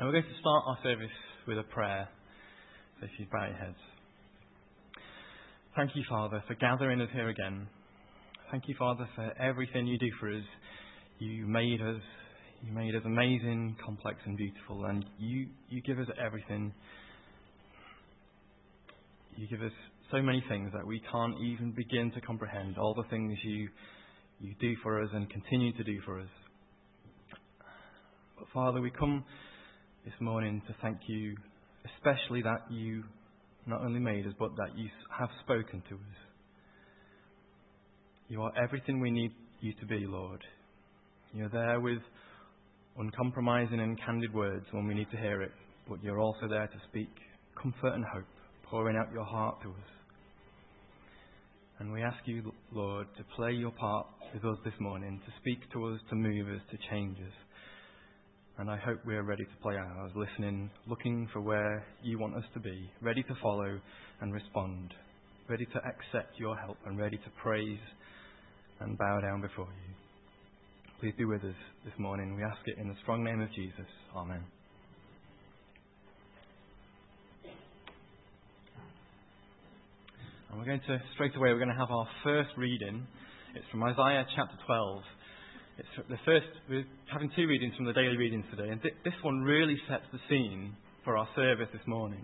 And we're going to start our service with a prayer. So if you bow your heads. Thank you, Father, for gathering us here again. Thank you, Father, for everything you do for us. You made us, you made us amazing, complex, and beautiful, and you, you give us everything. You give us so many things that we can't even begin to comprehend. All the things you, you do for us and continue to do for us. But Father, we come this morning to thank you, especially that you not only made us, but that you have spoken to us. You are everything we need you to be, Lord. You're there with uncompromising and candid words when we need to hear it, but you're also there to speak comfort and hope, pouring out your heart to us. And we ask you, Lord, to play your part with us this morning, to speak to us, to move us, to change us. And I hope we're ready to play ours, listening, looking for where you want us to be, ready to follow and respond, ready to accept your help, and ready to praise and bow down before you. Please be with us this morning. We ask it in the strong name of Jesus. Amen. And we're going to, straight away, we're going to have our first reading. It's from Isaiah chapter 12. It's the first, we're having two readings from the daily readings today, and th- this one really sets the scene for our service this morning,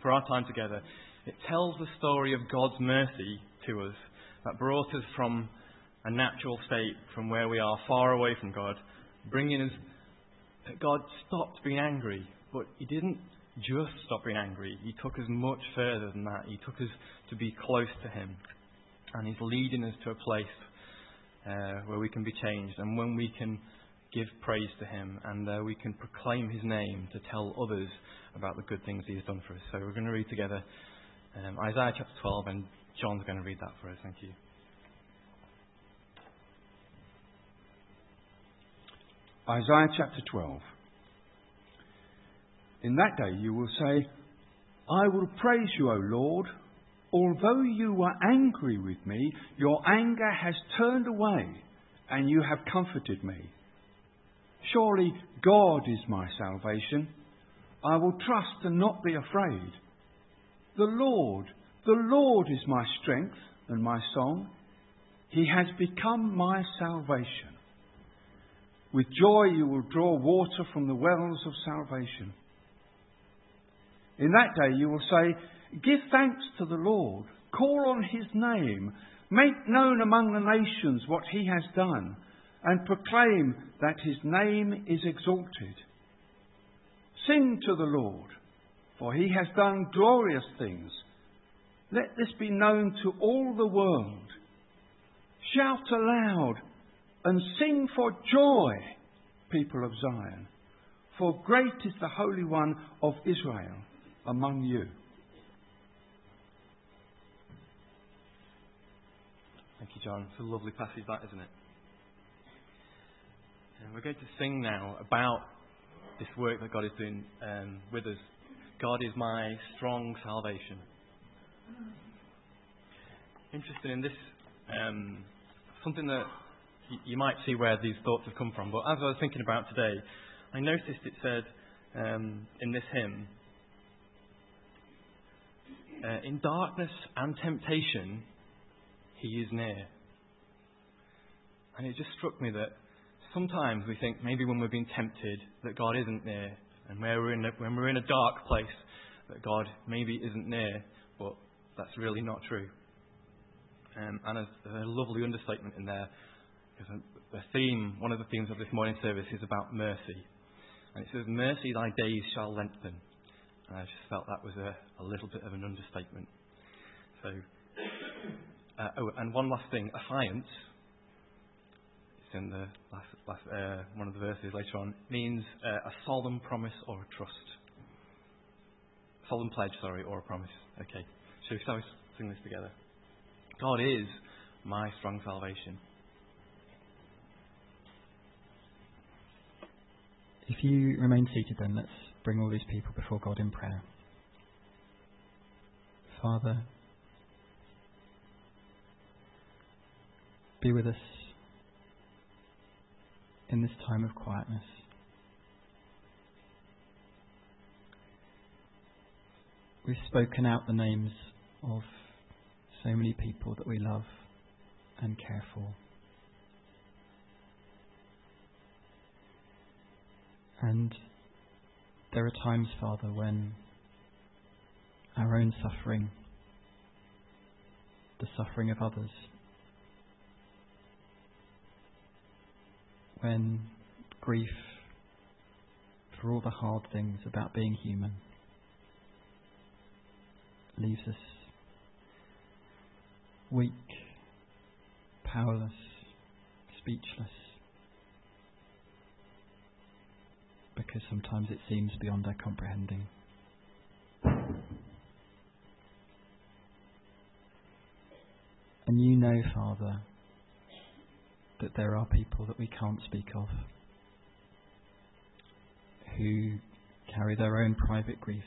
for our time together. It tells the story of God's mercy to us that brought us from a natural state, from where we are far away from God, bringing us. that God stopped being angry, but He didn't just stop being angry. He took us much further than that. He took us to be close to Him. And He's leading us to a place uh, where we can be changed and when we can give praise to Him and uh, we can proclaim His name to tell others about the good things He has done for us. So we're going to read together um, Isaiah chapter 12 and John's going to read that for us. Thank you. Isaiah chapter 12. In that day you will say, I will praise you, O Lord. Although you were angry with me, your anger has turned away, and you have comforted me. Surely God is my salvation. I will trust and not be afraid. The Lord, the Lord is my strength and my song. He has become my salvation. With joy you will draw water from the wells of salvation. In that day you will say, Give thanks to the Lord, call on his name, make known among the nations what he has done, and proclaim that his name is exalted. Sing to the Lord, for he has done glorious things. Let this be known to all the world. Shout aloud and sing for joy, people of Zion, for great is the Holy One of Israel among you. You, John. It's a lovely passage, that, isn't it? And we're going to sing now about this work that God is doing um, with us. God is my strong salvation. Interesting in this, um, something that you might see where these thoughts have come from, but as I was thinking about today, I noticed it said um, in this hymn, uh, in darkness and temptation, he is near. And it just struck me that sometimes we think maybe when we're being tempted that God isn't near, and when we're in a, when we're in a dark place that God maybe isn't near, but that's really not true. Um, and a lovely understatement in there because the theme, one of the themes of this morning service is about mercy. And it says, Mercy thy days shall lengthen. And I just felt that was a, a little bit of an understatement. So, uh, oh, and one last thing, affiance, it's in the last, last uh, one of the verses later on, means uh, a solemn promise or a trust. Solemn pledge, sorry, or a promise. Okay. So shall we start sing this together? God is my strong salvation. If you remain seated, then let's bring all these people before God in prayer. Father, be with us in this time of quietness. We've spoken out the names of so many people that we love and care for. And there are times, Father, when our own suffering, the suffering of others, when grief for all the hard things about being human leaves us weak, powerless, speechless, because sometimes it seems beyond our comprehending. And you know, Father, that there are people that we can't speak of who carry their own private griefs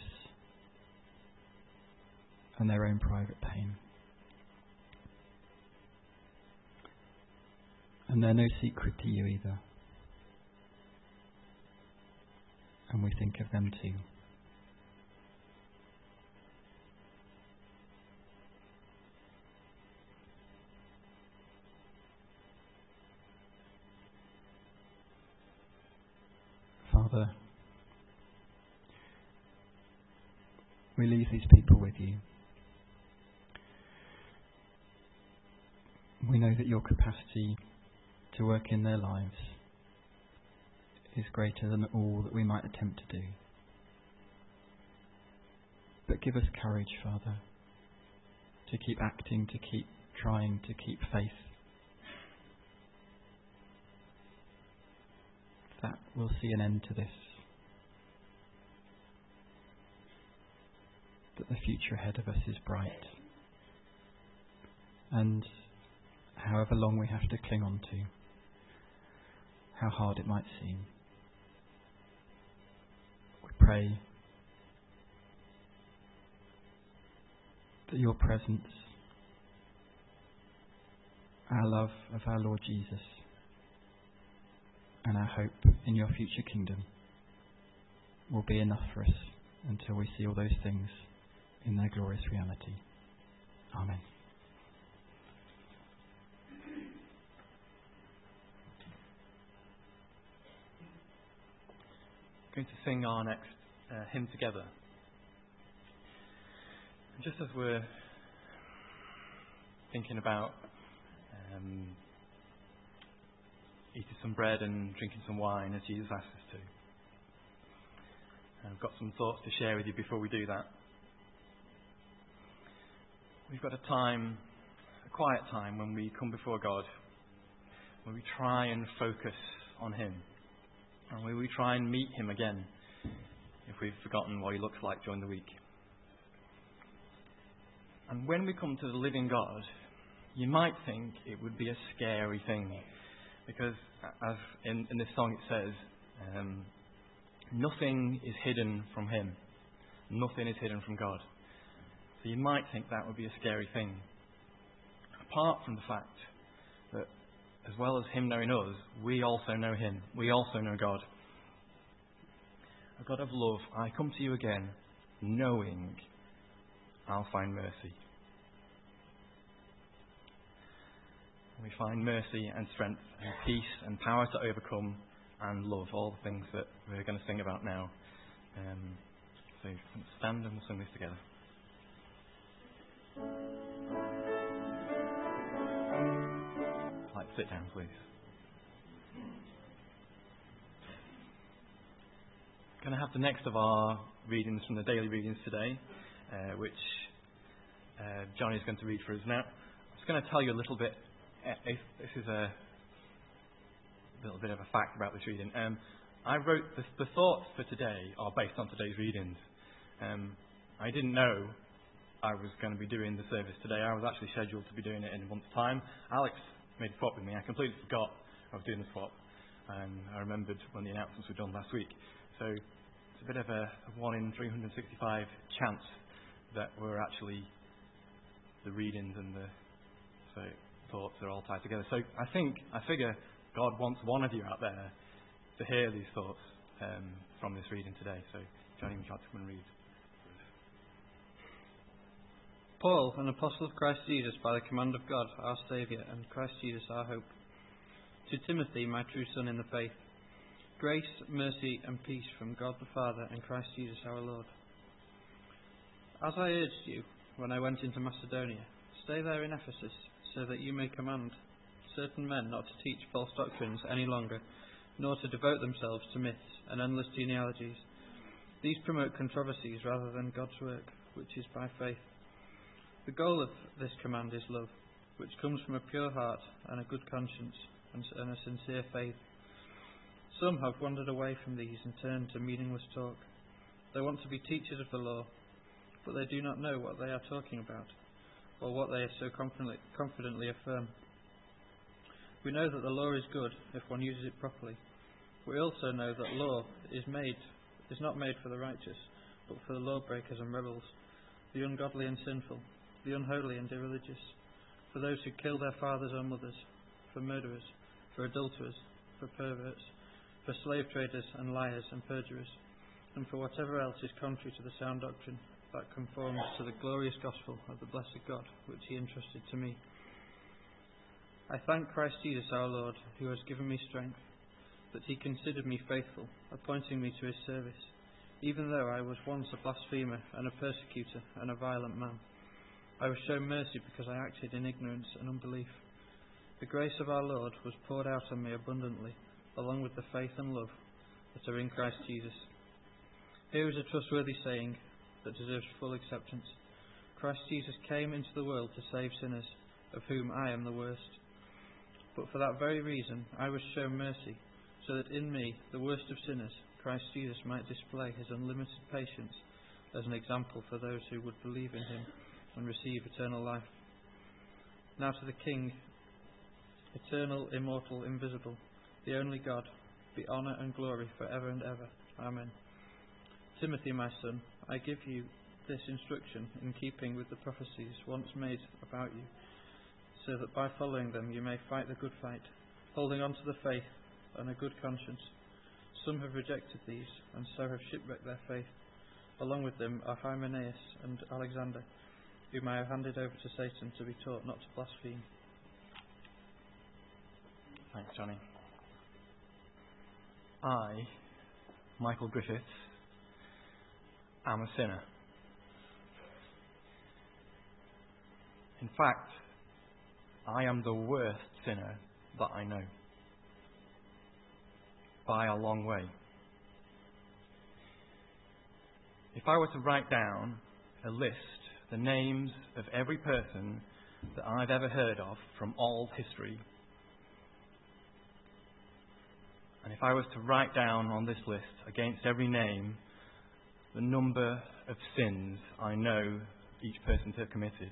and their own private pain. And they're no secret to you either. And we think of them too. Father, we leave these people with you. We know that your capacity to work in their lives is greater than all that we might attempt to do. But give us courage, Father, to keep acting, to keep trying, to keep faith. That we'll see an end to this. That the future ahead of us is bright. And however long we have to cling on to, how hard it might seem, we pray that your presence, our love of our Lord Jesus, and our hope in your future kingdom will be enough for us until we see all those things in their glorious reality. Amen. going to sing our next uh, hymn together. Just as we're thinking about um, eating some bread and drinking some wine as Jesus asked us to, I've got some thoughts to share with you before we do that. We've got a time, a quiet time, when we come before God, when we try and focus on Him and we, we try and meet him again if we've forgotten what he looks like during the week. And when we come to the living God, you might think it would be a scary thing. Because, as in, in this song it says, um, nothing is hidden from him, nothing is hidden from God. So you might think that would be a scary thing. Apart from the fact that as well as Him knowing us, we also know Him. We also know God. A God of love, I come to you again, knowing I'll find mercy. We find mercy and strength and peace and power to overcome and love, all the things that we're going to sing about now. Um, so stand and we'll sing this together. Like, sit down, please. Going to have the next of our readings from the daily readings today, uh, which uh, Johnny is going to read for us now. I'm just going to tell you a little bit. Uh, this is a little bit of a fact about this reading. Um, I wrote the, the, thoughts for today are based on today's readings. Um, I didn't know I was going to be doing the service today. I was actually scheduled to be doing it in a month's time. Alex made a swap with me. I completely forgot I was doing the swap. And I remembered when the announcements were done last week. So it's a bit of a, a 1 in 365 chance that we're actually the readings and the so thoughts are all tied together. So I think, I figure God wants one of you out there to hear these thoughts um, from this reading today. So Johnny, would you come and read? Paul, an apostle of Christ Jesus, by the command of God, our Saviour, and Christ Jesus, our hope. To Timothy, my true son in the faith, grace, mercy, and peace from God the Father and Christ Jesus our Lord. As I urged you when I went into Macedonia, stay there in Ephesus, so that you may command certain men not to teach false doctrines any longer, nor to devote themselves to myths and endless genealogies. These promote controversies rather than God's work, which is by faith. The goal of this command is love, which comes from a pure heart and a good conscience and, a sincere faith. Some have wandered away from these and turned to meaningless talk. They want to be teachers of the law, but they do not know what they are talking about, or what they so confidently, confidently affirm. We know that the law is good if one uses it properly. We also know that law is made is not made for the righteous, but for the lawbreakers and rebels, the ungodly and sinful, the unholy and irreligious, for those who kill their fathers or mothers, for murderers, for adulterers, for perverts, for slave traders and liars and perjurers, and for whatever else is contrary to the sound doctrine that conforms to the glorious gospel of the blessed God which He entrusted to me. I thank Christ Jesus our Lord, who has given me strength, that He considered me faithful, appointing me to His service, even though I was once a blasphemer and a persecutor and a violent man. I was shown mercy because I acted in ignorance and unbelief. The grace of our Lord was poured out on me abundantly, along with the faith and love that are in Christ Jesus. Here is a trustworthy saying that deserves full acceptance Christ Jesus came into the world to save sinners, of whom I am the worst. But for that very reason I was shown mercy, so that in me, the worst of sinners, Christ Jesus might display his unlimited patience as an example for those who would believe in him and receive eternal life. Now to the King, eternal, immortal, invisible, the only God, be honour and glory for ever and ever. Amen. Timothy, my son, I give you this instruction in keeping with the prophecies once made about you, so that by following them you may fight the good fight, holding on to the faith and a good conscience. Some have rejected these, and so have shipwrecked their faith. Along with them are Hymenaeus and Alexander whom I have handed over to Satan to be taught not to blaspheme. Thanks, Johnny. I, Michael Griffiths, am a sinner. In fact, I am the worst sinner that I know. By a long way. If I were to write down a list the names of every person that I've ever heard of from all history. And if I was to write down on this list against every name the number of sins I know each person to have committed,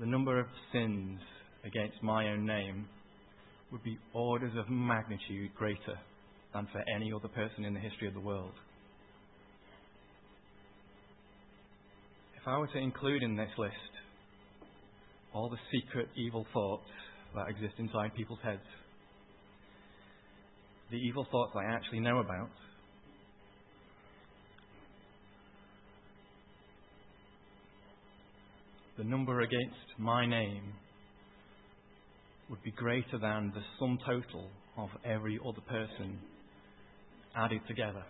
the number of sins against my own name would be orders of magnitude greater than for any other person in the history of the world. If I were to include in this list all the secret evil thoughts that exist inside people's heads, the evil thoughts I actually know about, the number against my name would be greater than the sum total of every other person added together.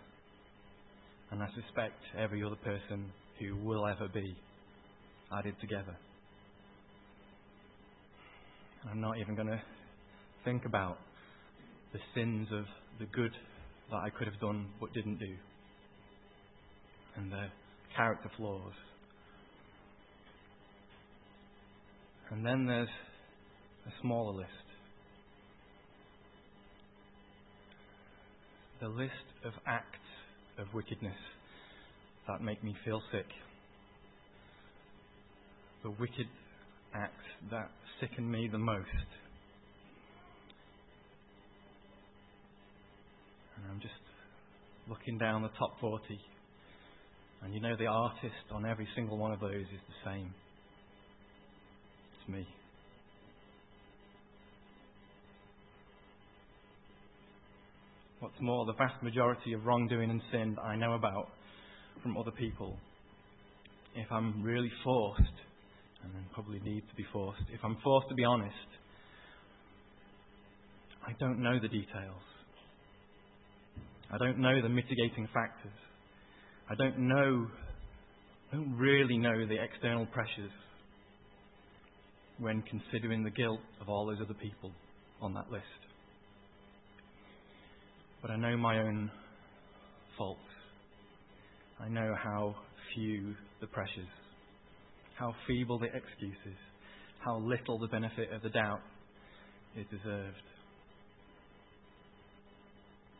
And I suspect every other person who will ever be added together. I'm not even going to think about the sins of the good that I could have done but didn't do, and the character flaws. And then there's a smaller list. The list of acts of wickedness that make me feel sick. The wicked acts that sicken me the most. And I'm just looking down the top 40. And you know, the artist on every single one of those is the same. Me. What's more, the vast majority of wrongdoing and sin that I know about from other people if I'm really forced, and then probably need to be forced, if I'm forced to be honest, I don't know the details. I don't know the mitigating factors. I don't know, I don't really know the external pressures when considering the guilt of all those other people on that list. But I know my own faults. I know how few the pressures, how feeble the excuses, how little the benefit of the doubt is deserved.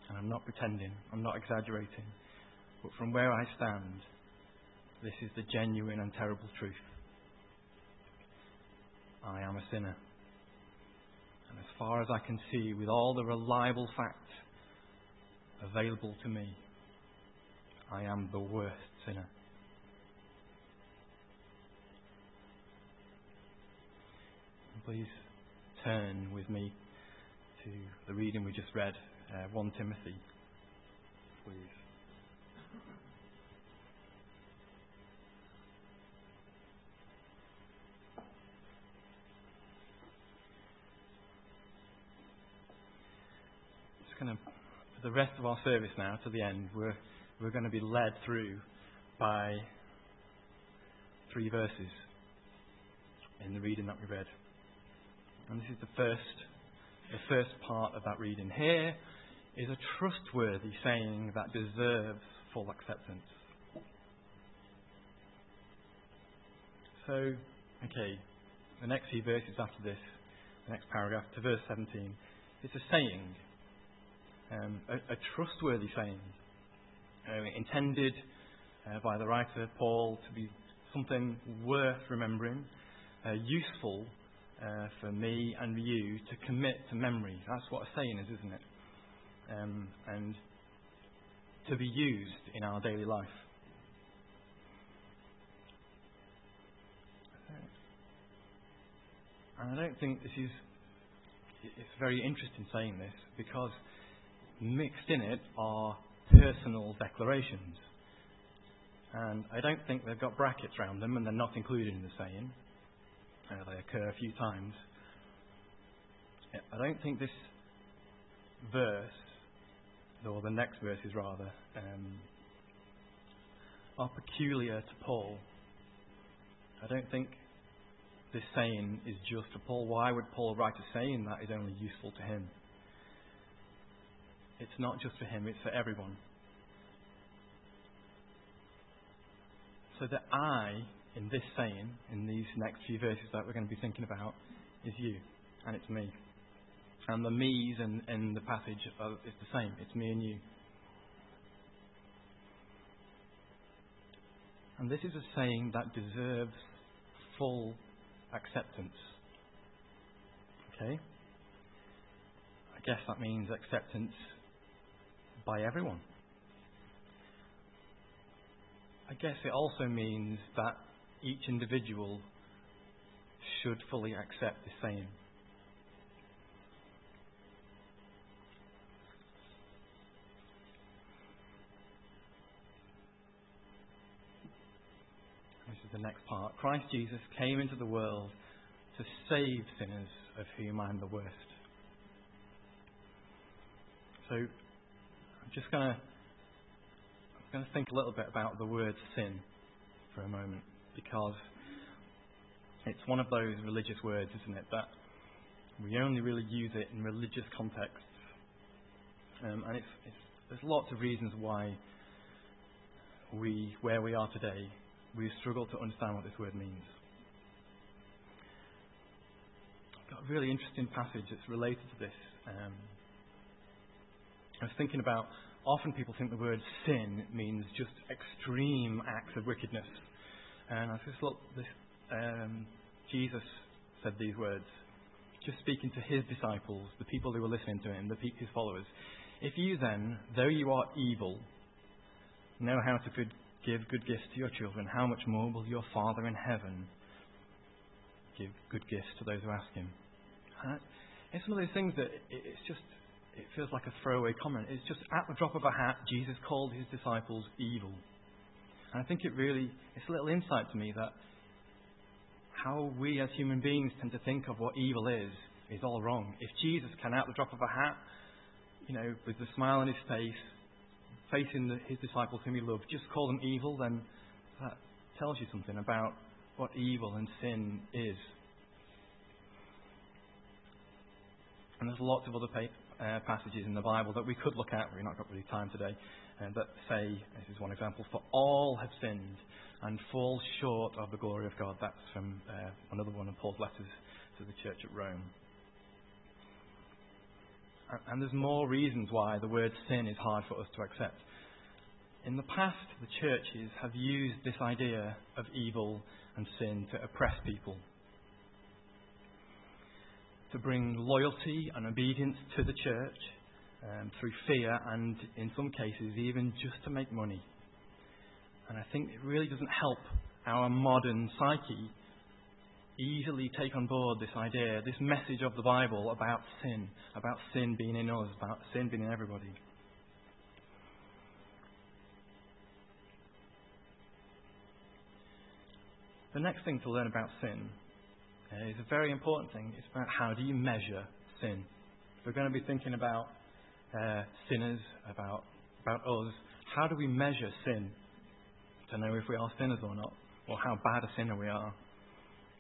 And I'm not pretending, I'm not exaggerating, but from where I stand, this is the genuine and terrible truth. I am a sinner. And as far as I can see, with all the reliable facts available to me, I am the worst sinner. Please turn with me to the reading we just read, uh, 1 Timothy, please. Just going to, for the rest of our service now, to the end, we're, we're going to be led through by three verses in the reading that we read. And this is the first, the first part of that reading. Here is a trustworthy saying that deserves full acceptance. So, okay, the next few verses after this, the next paragraph to verse 17, it's a saying, um, a, a, trustworthy saying, uh, intended uh, by the writer Paul to be something worth remembering, uh, useful uh, for me and you to commit to memory. That's what a saying is, isn't it? Um, and to be used in our daily life. And I don't think this is. It's very interesting saying this because mixed in it are personal declarations. And I don't think they've got brackets around them and they're not included in the saying. Uh, they occur a few times. I don't think this verse, or the next verses rather, um, are peculiar to Paul. I don't think this saying is just for Paul. Why would Paul write a saying that is only useful to him? It's not just for him, it's for everyone. So that I in this saying, in these next few verses that we're going to be thinking about, is you, and it's me. And the me's in, in the passage are, is the same. It's me and you. And this is a saying that deserves full acceptance. Okay? I guess that means acceptance by everyone. I guess it also means that each individual should fully accept the same. This is the next part. Christ Jesus came into the world to save sinners, of whom I am the worst. So, just going to going to think a little bit about the word sin for a moment because it's one of those religious words, isn't it, that we only really use it in religious contexts. Um, and it's, it's, there's lots of reasons why we, where we are today, we struggle to understand what this word means. I've got a really interesting passage that's related to this. Um, I was thinking about often people think the word sin means just extreme acts of wickedness. And I just look, this, um, Jesus said these words, just speaking to his disciples, the people who were listening to him, the, his followers. If you then, though you are evil, know how to good, give good gifts to your children, how much more will your Father in heaven give good gifts to those who ask him? And it's one of those things that it's just, it feels like a throwaway comment. It's just at the drop of a hat, Jesus called his disciples evil. And I think it really, it's a little insight to me that how we as human beings tend to think of what evil is, is all wrong. If Jesus can, out the drop of a hat, you know, with the smile on his face, facing the, his disciples whom he loved, just call them evil, then that tells you something about what evil and sin is. And there's lots of other uh, passages in the Bible that we could look at. We've not got really time today. Uh, that say, this is one example, for all have sinned and fall short of the glory of God. That's from uh, another one of Paul's letters to the church at Rome. And there's more reasons why the word sin is hard for us to accept. In the past, the churches have used this idea of evil and sin to oppress people, to bring loyalty and obedience to the church um, through fear and, in some cases, even just to make money. And I think it really doesn't help our modern psyche easily take on board this idea, this message of the Bible about sin, about sin being in us, about sin being in everybody. The next thing to learn about sin uh, is a very important thing. It's about how do you measure sin. If we're going to be thinking about uh, sinners, about, about us, how do we measure sin to know if we are sinners or not, or how bad a sinner we are?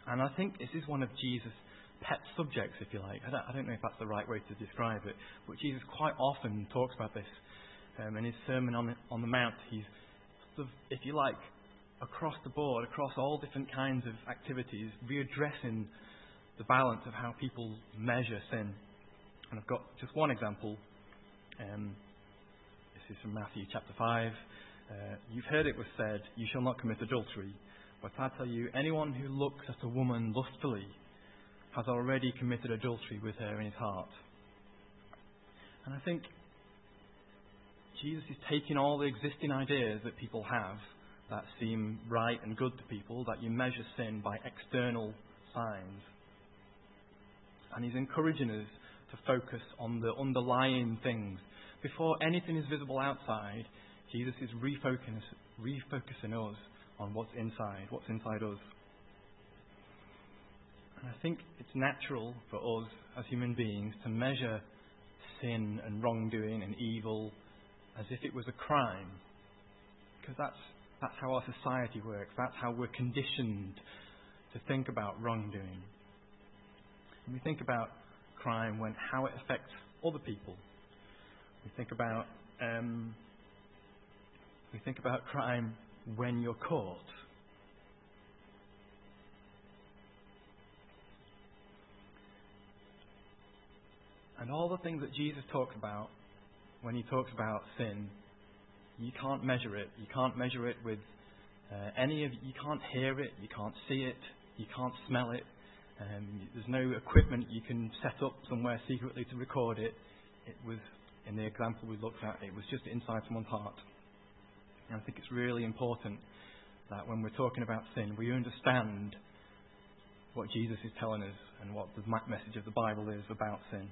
And I think this is one of Jesus' pet subjects, if you like. I don't, I don't know if that's the right way to describe it, but Jesus quite often talks about this um, in his Sermon on the, on the Mount. He's sort of, if you like, across the board, across all different kinds of activities, readdressing the balance of how people measure sin. And I've got just one example. Um, this is from Matthew chapter 5. Uh, you've heard it was said, You shall not commit adultery. But I tell you, anyone who looks at a woman lustfully has already committed adultery with her in his heart. And I think Jesus is taking all the existing ideas that people have that seem right and good to people, that you measure sin by external signs. And he's encouraging us to focus on the underlying things. Before anything is visible outside, Jesus is refocusing, refocusing us on what's inside, what's inside us. And I think it's natural for us as human beings to measure sin and wrongdoing and evil as if it was a crime. Because that's that's how our society works. That's how we're conditioned to think about wrongdoing. And we think about crime when how it affects other people. We think about um, we think about crime when you're caught. And all the things that Jesus talks about when he talks about sin you can't measure it. You can't measure it with uh, any of. You can't hear it. You can't see it. You can't smell it. Um, there's no equipment you can set up somewhere secretly to record it. It was in the example we looked at. It was just inside someone's heart. And I think it's really important that when we're talking about sin, we understand what Jesus is telling us and what the message of the Bible is about sin.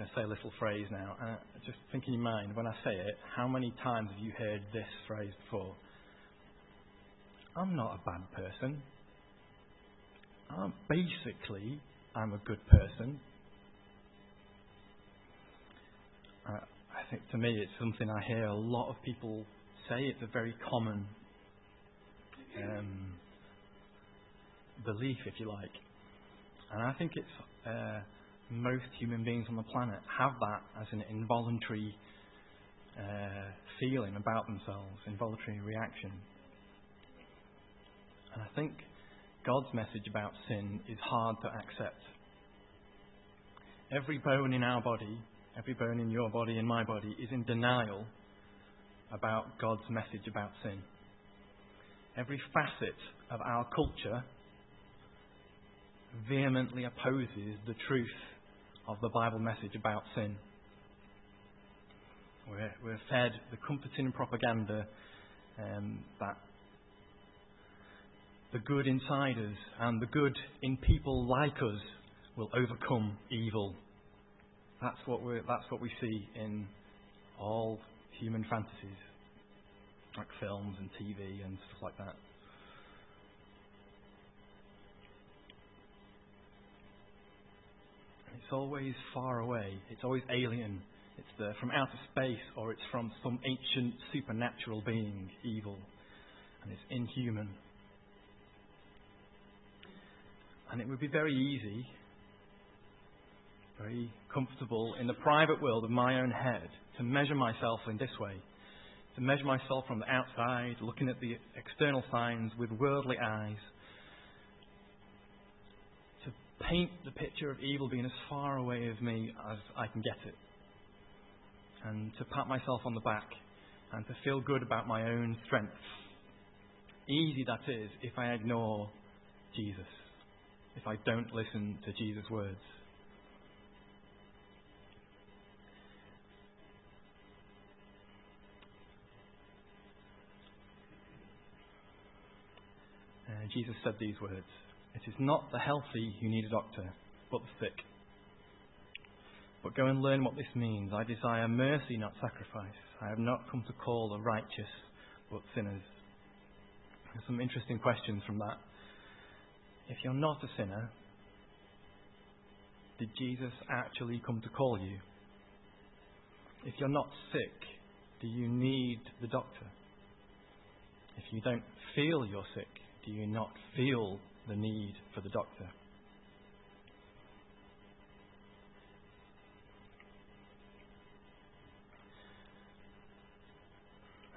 Going to say a little phrase now. Uh, just think in your mind, when I say it, how many times have you heard this phrase before? I'm not a bad person. I'm basically, I'm a good person. Uh, I think to me it's something I hear a lot of people say. It's a very common um, belief, if you like. And I think it's. Uh, most human beings on the planet have that as an involuntary uh, feeling about themselves, involuntary reaction. And I think God's message about sin is hard to accept. Every bone in our body, every bone in your body, in my body, is in denial about God's message about sin. Every facet of our culture vehemently opposes the truth of the Bible message about sin. We're, we're fed the comforting propaganda um, that the good inside us and the good in people like us will overcome evil. That's what, we that's what we see in all human fantasies, like films and TV and stuff like that. It's always far away. It's always alien. It's the, from outer space or it's from some ancient supernatural being, evil. And it's inhuman. And it would be very easy, very comfortable in the private world of my own head to measure myself in this way. To measure myself from the outside, looking at the external signs with worldly eyes. Paint the picture of evil being as far away of me as I can get it. And to pat myself on the back and to feel good about my own strength. Easy that is if I ignore Jesus if I don't listen to Jesus' words. Uh, Jesus said these words It is not the healthy who need a doctor, but the sick. But go and learn what this means. I desire mercy, not sacrifice. I have not come to call the righteous, but sinners. There's some interesting questions from that if you're not a sinner, did Jesus actually come to call you? If you're not sick, do you need the doctor? If you don't feel you're sick, do you not feel the need for the doctor?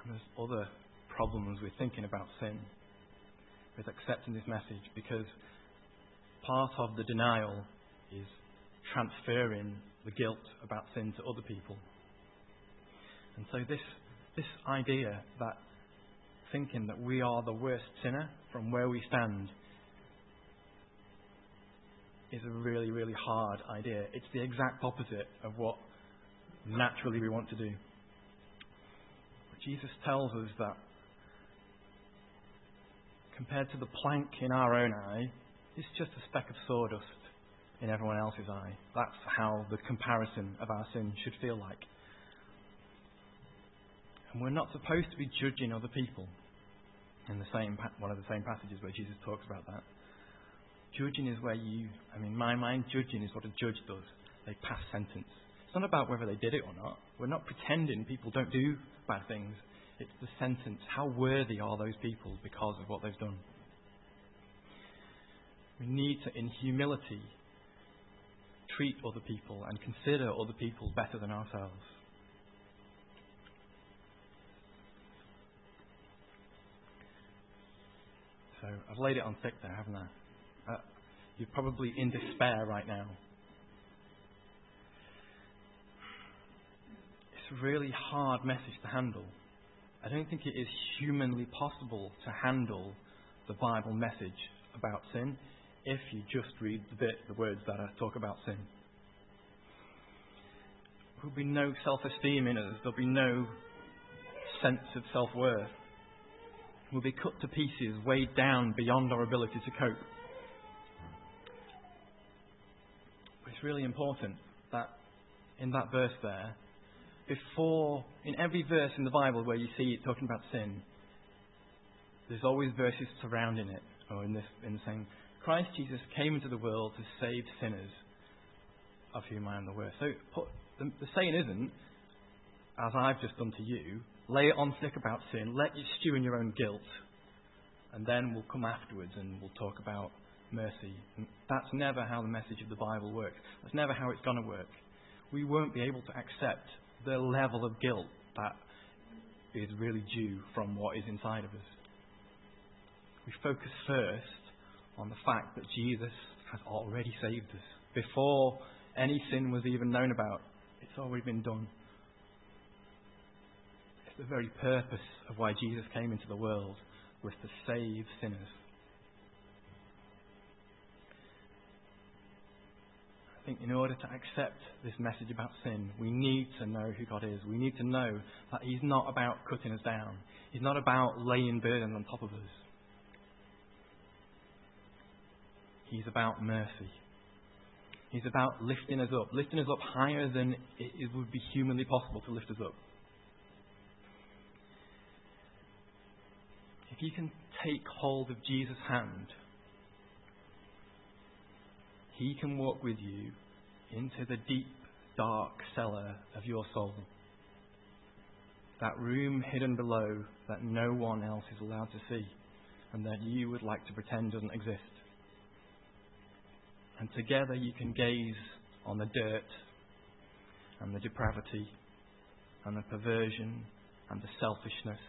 And there's other problems with thinking about sin with accepting this message because part of the denial is transferring the guilt about sin to other people. And so this this idea that thinking that we are the worst sinner from where we stand is a really, really hard idea. It's the exact opposite of what naturally we want to do. Jesus tells us that compared to the plank in our own eye, it's just a speck of sawdust in everyone else's eye. That's how the comparison of our sin should feel like. And we're not supposed to be judging other people. In the same one of the same passages where Jesus talks about that. Judging is where you, I mean, my mind, judging is what a judge does. They pass sentence. It's not about whether they did it or not. We're not pretending people don't do bad things. It's the sentence. How worthy are those people because of what they've done? We need to, in humility, treat other people and consider other people better than ourselves. So I've laid it on thick there, haven't I? You're probably in despair right now. It's a really hard message to handle. I don't think it is humanly possible to handle the Bible message about sin if you just read the bit, the words that I talk about sin. There will be no self esteem in us, there'll be no sense of self worth. We'll be cut to pieces, weighed down beyond our ability to cope. Really important that in that verse there, before, in every verse in the Bible where you see it talking about sin, there's always verses surrounding it, or in this, in saying, Christ Jesus came into the world to save sinners, of whom I am the worst. So put, the, the saying isn't, as I've just done to you, lay it on thick about sin, let you stew in your own guilt, and then we'll come afterwards and we'll talk about mercy. And that's never how the message of the Bible works. That's never how it's going to work. We won't be able to accept the level of guilt that is really due from what is inside of us. We focus first on the fact that Jesus has already saved us. Before any sin was even known about, it's already been done. It's the very purpose of why Jesus came into the world was to save sinners. I think in order to accept this message about sin, we need to know who God is. We need to know that He's not about cutting us down. He's not about laying burdens on top of us. He's about mercy. He's about lifting us up, lifting us up higher than it, would be humanly possible to lift us up. If you can take hold of Jesus' hand, He can walk with you into the deep, dark cellar of your soul. That room hidden below that no one else is allowed to see and that you would like to pretend doesn't exist. And together you can gaze on the dirt and the depravity and the perversion and the selfishness.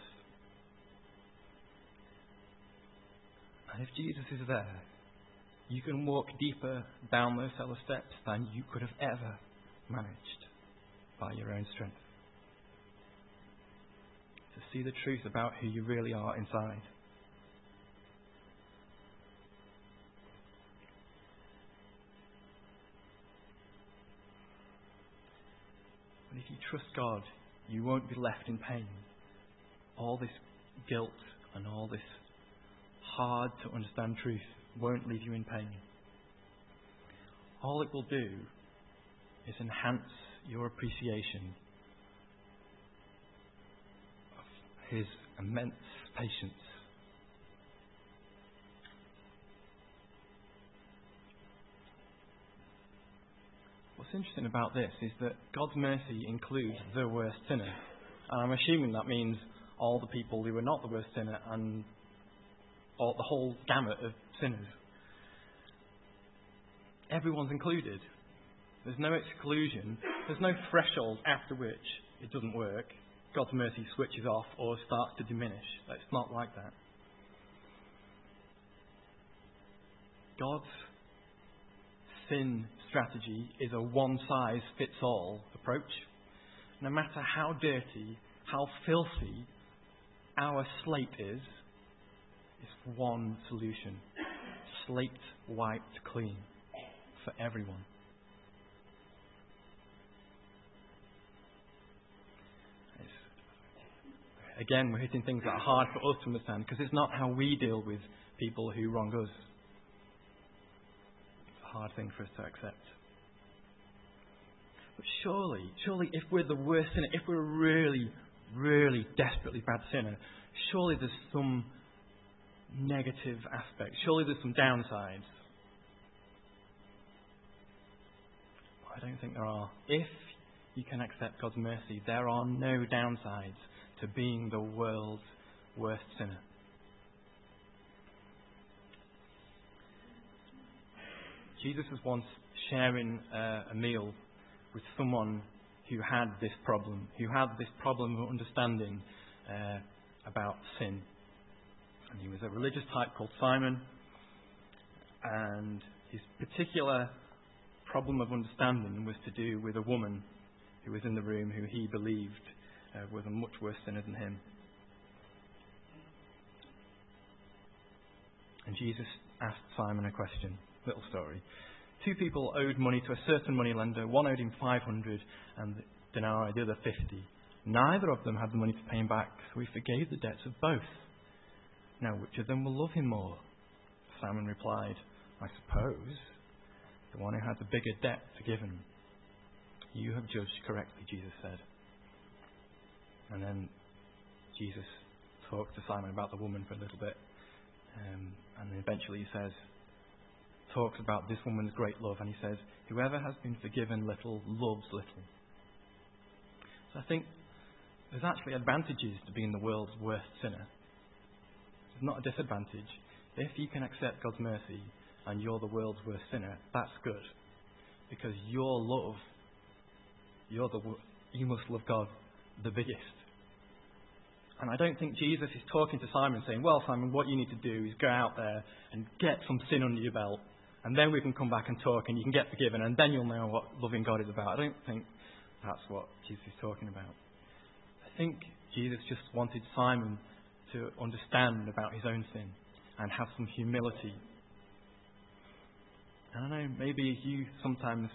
And if Jesus is there, you can walk deeper down those cellar steps than you could have ever managed by your own strength. To see the truth about who you really are inside. But if you trust God, you won't be left in pain. All this guilt and all this hard to understand truth won't leave you in pain. All it will do is enhance your appreciation of His immense patience. What's interesting about this is that God's mercy includes the worst sinner. And I'm assuming that means all the people who are not the worst sinner and all, the whole gamut of sinners. Everyone's included. There's no exclusion. There's no threshold after which it doesn't work. God's mercy switches off or starts to diminish. It's not like that. God's sin strategy is a one size fits all approach. No matter how dirty, how filthy our slate is, it's one solution slate wiped clean for everyone. It's, again, we're hitting things that are hard for us to understand because it's not how we deal with people who wrong us. It's a hard thing for us to accept. But surely, surely, if we're the worst sinner, if we're really, really desperately bad sinner, surely there's some negative aspects. Surely there's some downsides. I don't think there are. If you can accept God's mercy, there are no downsides to being the world's worst sinner. Jesus was once sharing uh, a meal with someone who had this problem, who had this problem of understanding uh, about sin. And he was a religious type called Simon. And his particular problem of understanding was to do with a woman who was in the room who he believed uh, was a much worse sinner than him. And Jesus asked Simon a question, little story. Two people owed money to a certain moneylender. One owed him 500 and denarii, the other 50. Neither of them had the money to pay him back, so he forgave the debts of both. Now, which of them will love him more? Simon replied, I suppose the one who had the bigger debt forgiven. You have judged correctly, Jesus said. And then Jesus talked to Simon about the woman for a little bit. Um, and then eventually he says, talks about this woman's great love, and he says, Whoever has been forgiven little loves little. So I think there's actually advantages to being the world's worst sinner. It's not a disadvantage. If you can accept God's mercy and you're the world's worst sinner, that's good. Because your love, you're the, you must love God the biggest. And I don't think Jesus is talking to Simon saying, Well, Simon, what you need to do is go out there and get some sin under your belt, and then we can come back and talk, and you can get forgiven, and then you'll know what loving God is about. I don't think that's what Jesus is talking about. I think Jesus just wanted Simon to understand about his own sin and have some humility. I don't know, maybe you sometimes,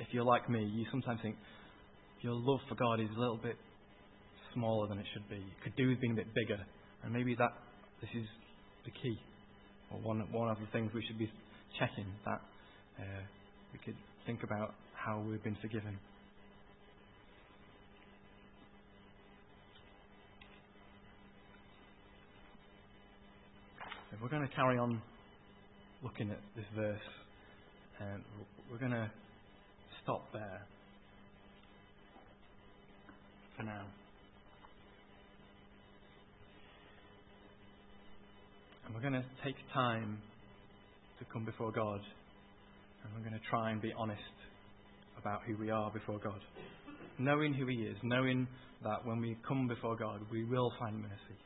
if you're like me, you sometimes think your love for God is a little bit smaller than it should be. It could do with being a bit bigger. And maybe that this is the key. or one, one of the things we should be checking that uh, we could think about how we've been forgiven. So we're going to carry on looking at this verse, and we're going to stop there for now. And we're going to take time to come before God, and we're going to try and be honest about who we are before God. Knowing who He is, knowing that when we come before God, we will find mercy,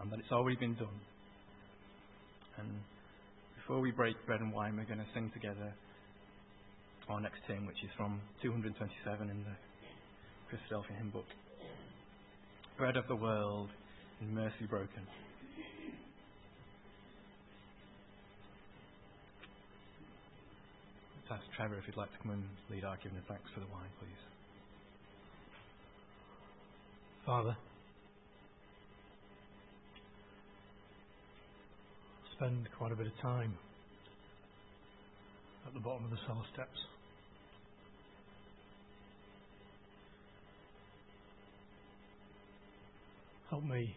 and that it's already been done. And before we break bread and wine, we're going to sing together our next hymn, which is from 227 in the Christadelphian hymn book. Bread of the world, in mercy broken. Ask Trevor if you'd like to come and lead our giving of thanks for the wine, please. Father, spend quite a bit of time at the bottom of the cell steps. Help me,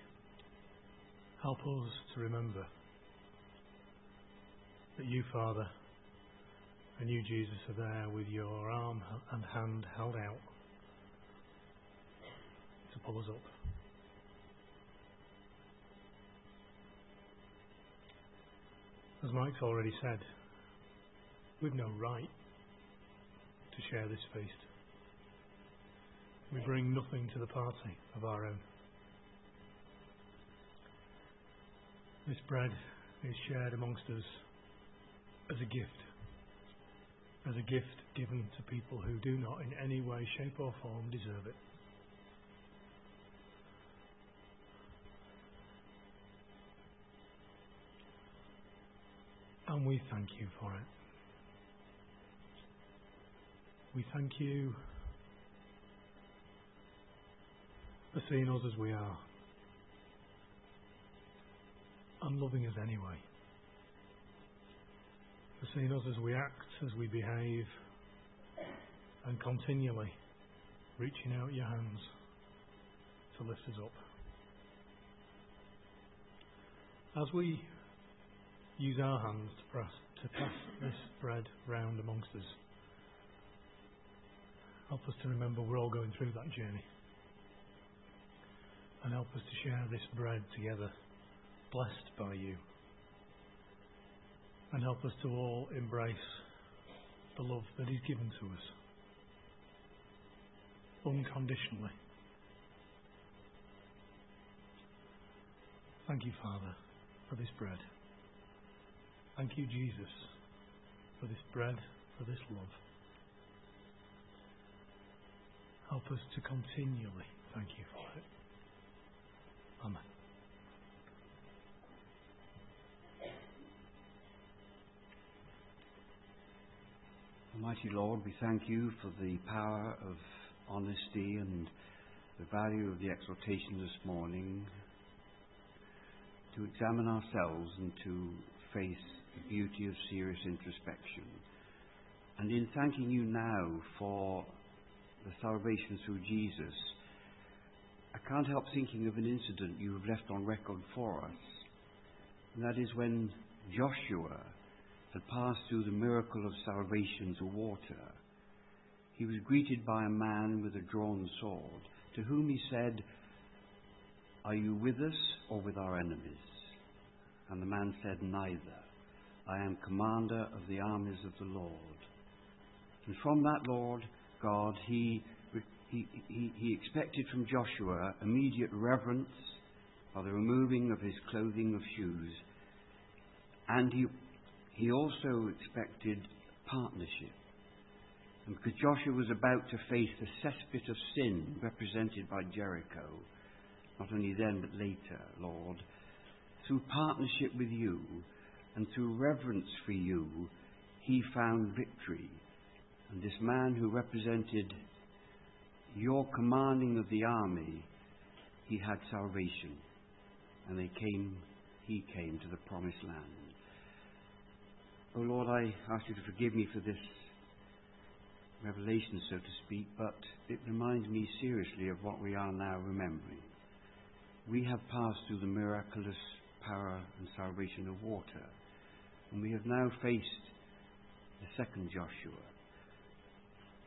help us to remember that you, Father, and you, Jesus, are there with your arm and hand held out to pull us up. As Mike's already said, we've no right to share this feast. We bring nothing to the party of our own. This bread is shared amongst us as a gift, as a gift given to people who do not in any way, shape, or form deserve it. And we thank you for it. We thank you for seeing us as we are and loving us anyway. For seeing us as we act, as we behave, and continually reaching out your hands to lift us up. As we use our hands to to pass this bread round amongst us. Help us to remember we're all going through that journey. And help us to share this bread together, blessed by you. And help us to all embrace the love that is given to us unconditionally. Thank you, Father, for this bread. Thank you, Jesus, for this bread, for this love. Help us to continually thank you for it. Amen. Almighty Lord, we thank you for the power of honesty and the value of the exhortation this morning to examine ourselves and to face the beauty of serious introspection. And in thanking you now for the salvation through Jesus, I can't help thinking of an incident you have left on record for us. And that is when Joshua had passed through the miracle of salvation through water. He was greeted by a man with a drawn sword, to whom he said, Are you with us or with our enemies? And the man said, Neither. I am commander of the armies of the Lord. And from that Lord God, he, he, he, he expected from Joshua immediate reverence by the removing of his clothing of shoes. And he, he also expected partnership. And because Joshua was about to face the cesspit of sin represented by Jericho, not only then but later, Lord, through partnership with you, and through reverence for you, he found victory. And this man who represented your commanding of the army, he had salvation. And they came, he came to the promised land. Oh Lord, I ask you to forgive me for this revelation, so to speak, but it reminds me seriously of what we are now remembering. We have passed through the miraculous power and salvation of water, and we have now faced the second Joshua.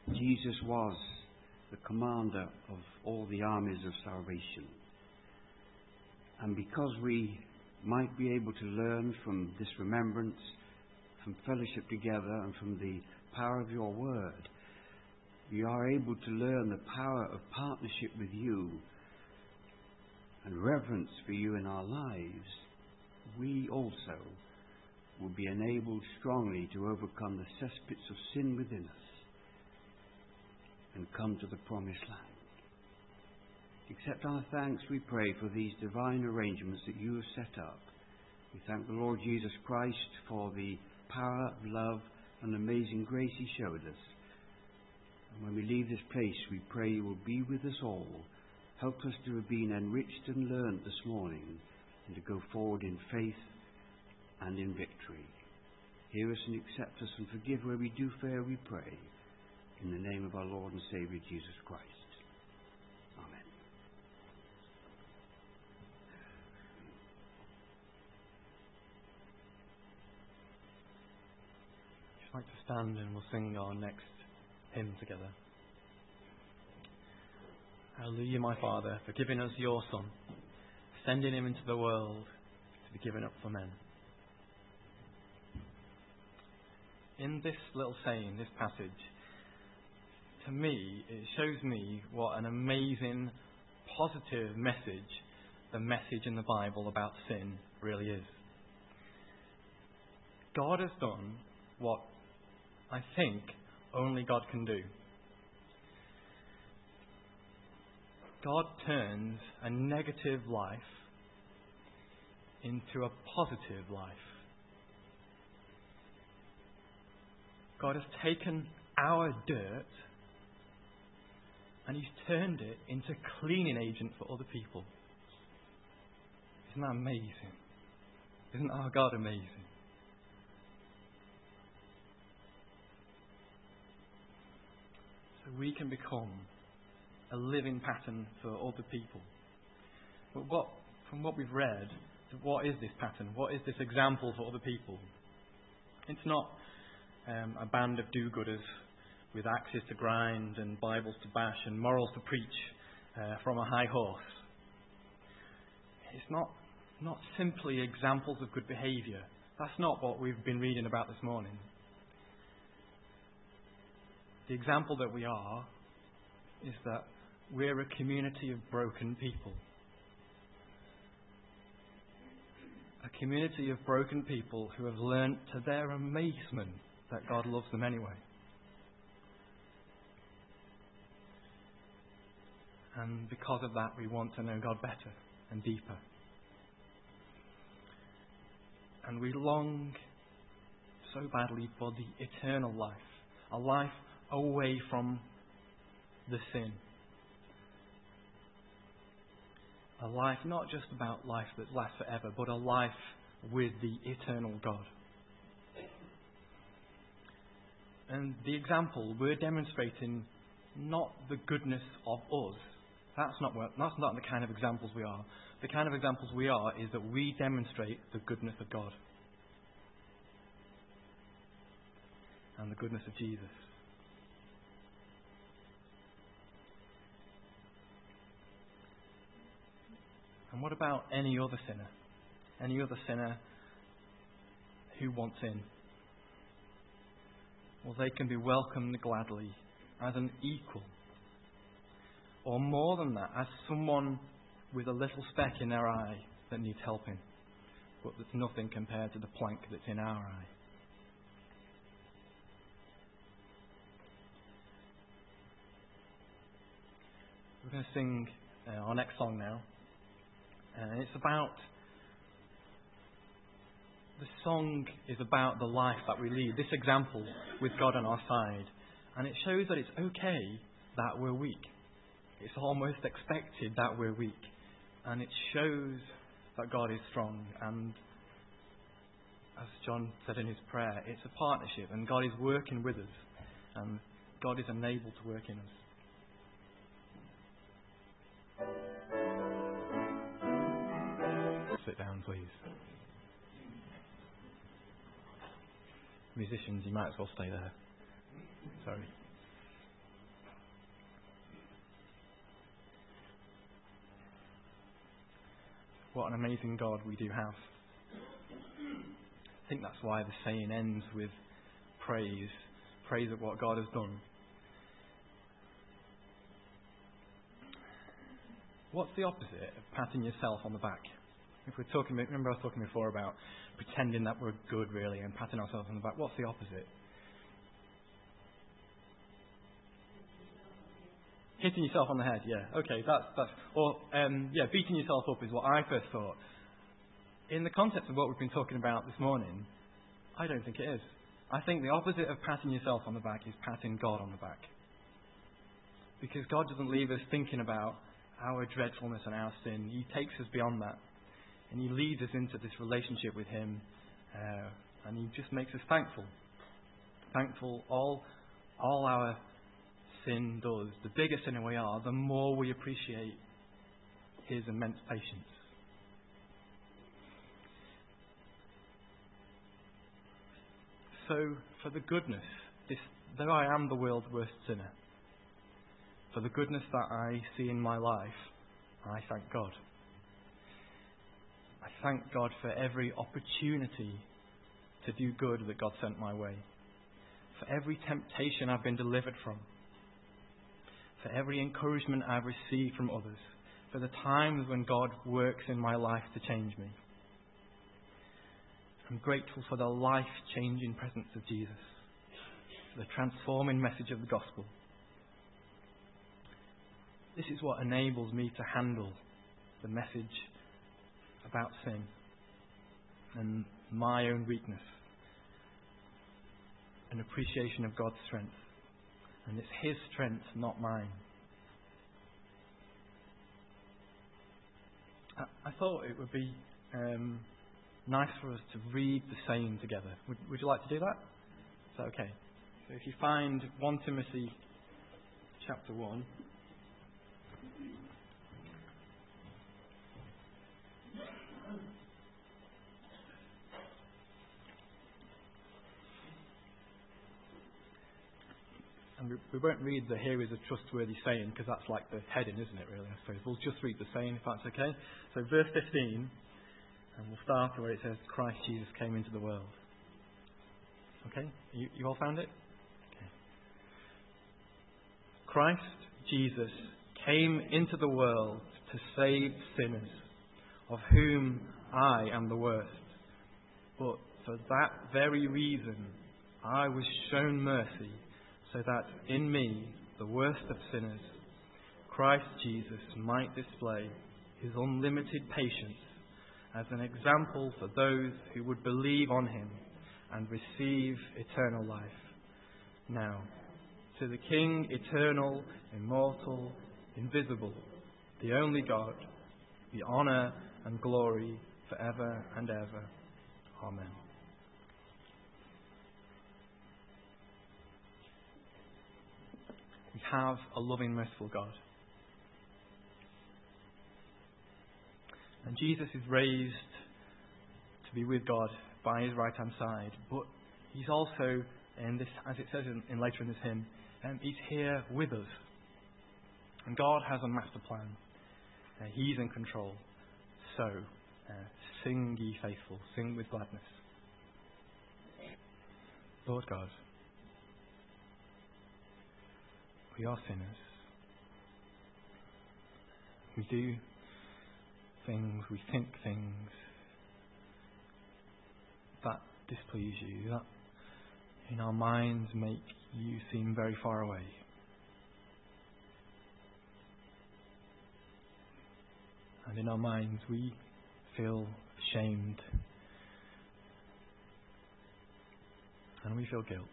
Jesus was the commander of all the armies of salvation. And because we might be able to learn from this remembrance, from fellowship together, and from the power of your word, we are able to learn the power of partnership with you and reverence for you in our lives, we also will be enabled strongly to overcome the cesspits of sin within us and come to the promised land. Accept our thanks, we pray, for these divine arrangements that you have set up. We thank the Lord Jesus Christ for the power, love, and amazing grace he showed us. And when we leave this place, we pray you will be with us all. Help us to have been enriched and learned this morning and to go forward in faith and in victory. Hear us and accept us and forgive where we do fail, we pray. In the name of our Lord and Saviour Jesus Christ. Amen. I'd like to stand and we'll sing our next hymn together. Hallelujah, my Father, for giving us your Son, sending him into the world to be given up for men. In this little saying, this passage, to me, it shows me what an amazing, positive message the message in the Bible about sin really is. God has done what I think only God can do. God turns a negative life into a positive life. God has taken our dirt and He's turned it into cleaning agent for other people. Isn't that amazing? Isn't our God amazing? So we can become a living pattern for other people. But what, from what we've read, what is this pattern? What is this example for other people? It's not um, a band of do gooders with axes to grind and Bibles to bash and morals to preach uh, from a high horse. It's not, not simply examples of good behaviour. That's not what we've been reading about this morning. The example that we are is that we're a community of broken people. A community of broken people who have learnt to their amazement that God loves them anyway. And because of that, we want to know God better and deeper. And we long so badly for the eternal life, a life away from the sin. A life not just about life that lasts forever, but a life with the eternal God. And the example, we're demonstrating not the goodness of us. That's not, that's not the kind of examples we are. The kind of examples we are is that we demonstrate the goodness of God and the goodness of Jesus. And what about any other sinner? Any other sinner who wants in? Well, they can be welcomed gladly as an equal. Or more than that, as someone with a little speck in their eye that needs helping. But that's nothing compared to the plank that's in our eye. We're going to sing uh, our next song now. And it's about. The song is about the life that we lead, this example with God on our side. And it shows that it's okay that we're weak. It's almost expected that we're weak. And it shows that God is strong. And as John said in his prayer, it's a partnership, and God is working with us, and God is enabled to work in us. Sit down, please. Musicians, you might as well stay there. Sorry. What an amazing God we do have. I think that's why the saying ends with praise praise at what God has done. What's the opposite of patting yourself on the back? If we're talking, remember I was talking before about pretending that we're good really and patting ourselves on the back. What's the opposite? Hitting yourself on the head, yeah. Okay, that's that's or um, yeah, beating yourself up is what I first thought. In the context of what we've been talking about this morning, I don't think it is. I think the opposite of patting yourself on the back is patting God on the back. Because God doesn't leave us thinking about our dreadfulness and our sin. He takes us beyond that. And He leads us into this relationship with Him. Uh, and He just makes us thankful. Thankful all, all our sin does. The bigger sinner we are, the more we appreciate His immense patience. So, for the goodness, this, though I am the world's worst sinner, for the goodness that I see in my life, I thank God. I thank God for every opportunity to do good that God sent my way, for every temptation I've been delivered from, for every encouragement I've received from others, for the times when God works in my life to change me. I'm grateful for the life changing presence of Jesus, for the transforming message of the gospel. This is what enables me to handle the message about sin and my own weakness, an appreciation of God's strength. And it's His strength, not mine. I, I thought it would be um, nice for us to read the same together. Would, would you like to do that? Is that okay? So if you find 1 Timothy chapter 1. And we, won't read the here is a trustworthy saying because that's like the heading, isn't it, really, I suppose. We'll just read the saying if that's okay. So, verse 15 and we'll start where it says, Christ Jesus came into the world. Okay? You, you all found it? Okay. Christ Jesus came into the world to save sinners, of whom I am the worst. But for that very reason, I was shown mercy, so that in me, the worst of sinners, Christ Jesus might display his unlimited patience as an example for those who would believe on him and receive eternal life. Now, to the King, eternal, immortal, invisible, the only God, be honour and glory forever and ever. Amen. Have a loving, merciful God. And Jesus is raised to be with God by his right hand side. But he's also, in this, as it says in, in later in this hymn, um, he's here with us. And God has a master plan. Uh, he's in control. So, uh, sing ye faithful, sing with gladness. Lord God, we are sinners. We do things, we think things that displease you, that in our minds make you seem very far away. And in our minds we feel ashamed and we feel guilt.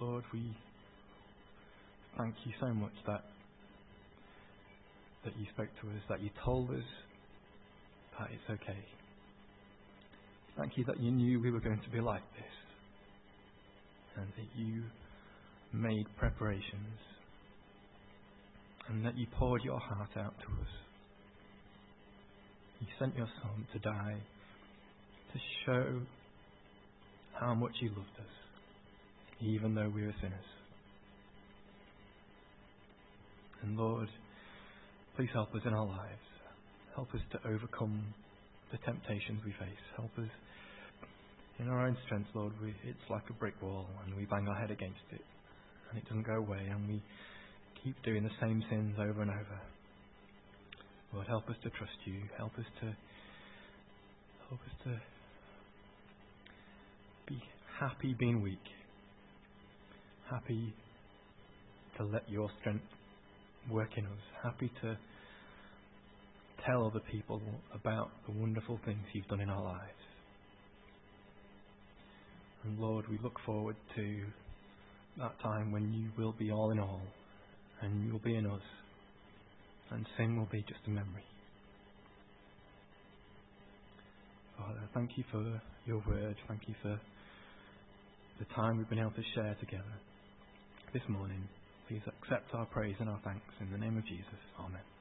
Lord, we thank you so much that that you spoke to us, that you told us that it's okay. Thank you that you knew we were going to be like this and that you made preparations and that you poured your heart out to us. You sent your Son to die to show how much you loved us, even though we were sinners. And Lord, please help us in our lives. Help us to overcome the temptations we face. Help us in our own strength, Lord. We, it's like a brick wall and we bang our head against it and it doesn't go away and we keep doing the same sins over and over. Lord, help us to trust you. Help us to help us to be happy being weak. Happy to let your strength work in us. Happy to tell other people about the wonderful things you've done in our lives. And Lord, we look forward to that time when you will be all in all and you'll be in us and sin will be just a memory. Father, thank you for your word. Thank you for the time we've been able to share together this morning. Please accept our praise and our thanks in the name of Jesus. Amen.